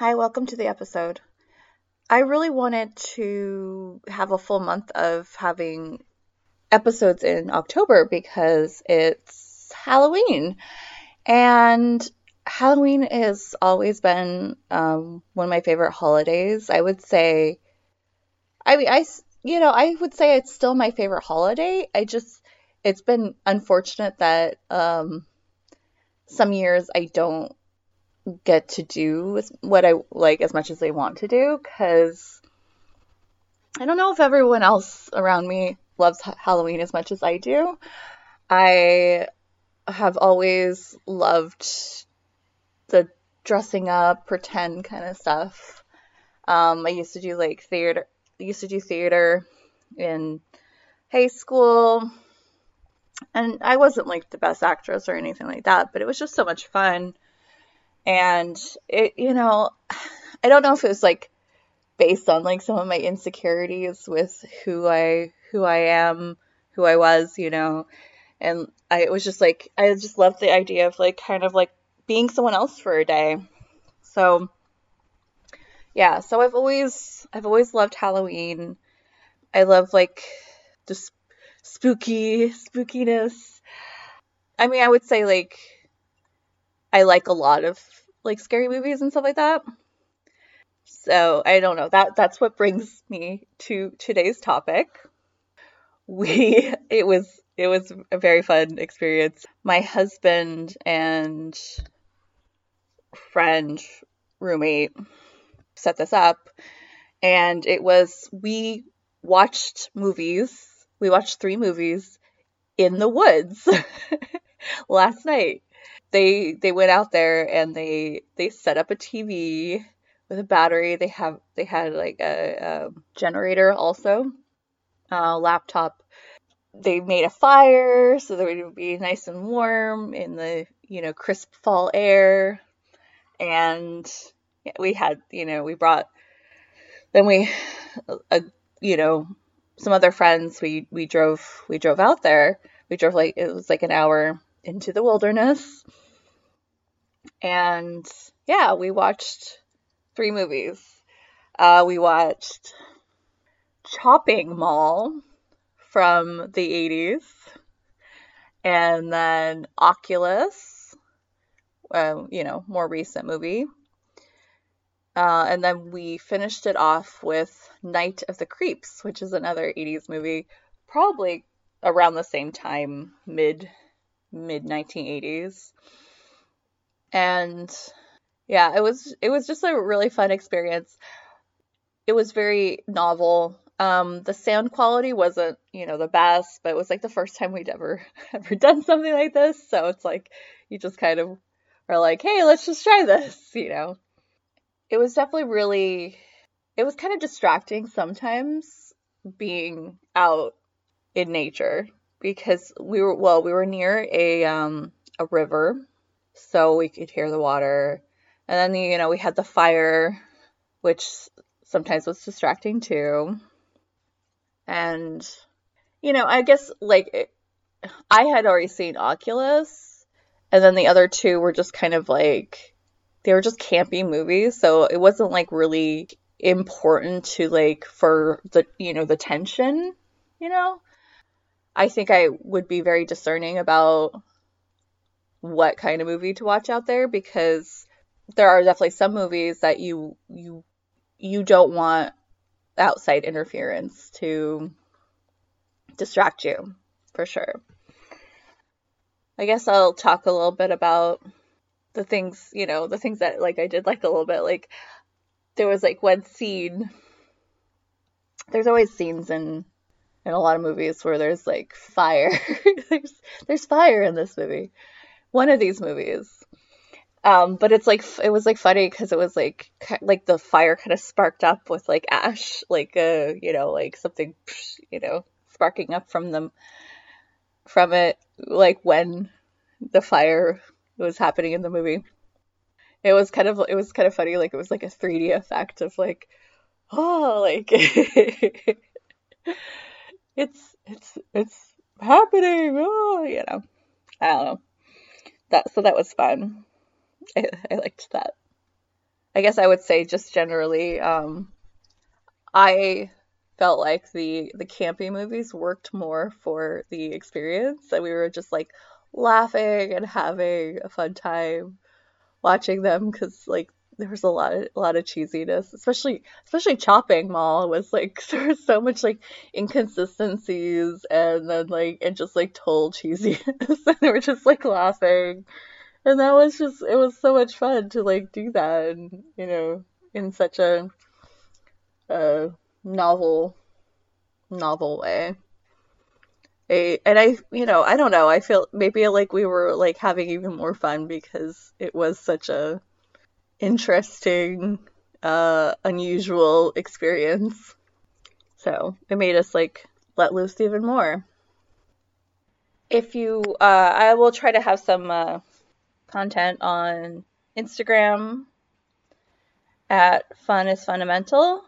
Hi, welcome to the episode. I really wanted to have a full month of having episodes in October because it's Halloween. And Halloween has always been um, one of my favorite holidays. I would say, I mean, I, you know, I would say it's still my favorite holiday. I just, it's been unfortunate that um, some years I don't get to do what I like as much as they want to do because I don't know if everyone else around me loves Halloween as much as I do. I have always loved the dressing up, pretend kind of stuff. Um, I used to do like theater. I used to do theater in high school, and I wasn't like the best actress or anything like that, but it was just so much fun and it you know i don't know if it was like based on like some of my insecurities with who i who i am who i was you know. And i was just like i just loved the idea of like kind of like being someone else for a day. So yeah so i've always i've always loved halloween. I love like the spooky spookiness. I mean i would say like I like a lot of like scary movies and stuff like that. So I don't know. That that's what brings me to today's topic. We it was it was a very fun experience. My husband and friend roommate set this up and it was we watched movies. We watched three movies in the woods last night they they went out there and they they set up a TV with a battery. They have they had like a, a generator also, a laptop. They made a fire so that it would be nice and warm in the you know crisp fall air, and we had you know we brought then we a, you know some other friends we we drove we drove out there we drove like it was like an hour into the wilderness and yeah, we watched three movies. Uh, we watched Chopping Mall from the 80s, and then Oculus, uh, you know, more recent movie. Uh, and then we finished it off with Night of the Creeps, which is another 80s movie, probably around the same time, mid mid 1980s and yeah, it was it was just a really fun experience. It was very novel. Um, the sound quality wasn't, you know, the best, but it was like the first time we'd ever ever done something like this. So it's like you just kind of are like, hey, let's just try this, you know. It was definitely really it was kind of distracting sometimes being out in nature because we were well, we were near a um a river so we could hear the water. And then, you know, we had the fire, which sometimes was distracting too. And, you know, I guess like I had already seen Oculus, and then the other two were just kind of like, they were just campy movies. So it wasn't like really important to like for the, you know, the tension, you know? I think I would be very discerning about what kind of movie to watch out there because there are definitely some movies that you you you don't want outside interference to distract you for sure. I guess I'll talk a little bit about the things, you know, the things that like I did like a little bit like there was like one scene there's always scenes in in a lot of movies where there's like fire. there's there's fire in this movie one of these movies. Um, but it's like it was like funny because it was like like the fire kind of sparked up with like ash, like uh, you know, like something, you know, sparking up from them from it, like when the fire was happening in the movie. It was kind of it was kind of funny, like it was like a 3D effect of like, oh, like it's it's it's happening, oh, you know, I don't know. That so that was fun. I, I liked that. I guess I would say just generally, um, I felt like the the campy movies worked more for the experience, and we were just like laughing and having a fun time watching them because like there was a lot of a lot of cheesiness, especially especially Chopping Mall was like there was so much like inconsistencies and then like and just like total cheesiness. And they were just like laughing. And that was just it was so much fun to like do that and you know in such a uh novel novel way. A, and I you know I don't know. I feel maybe like we were like having even more fun because it was such a interesting uh unusual experience so it made us like let loose even more if you uh I will try to have some uh content on Instagram at Fun is Fundamental.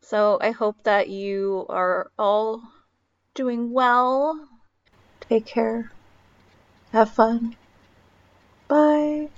So I hope that you are all doing well. Take care. Have fun. Bye.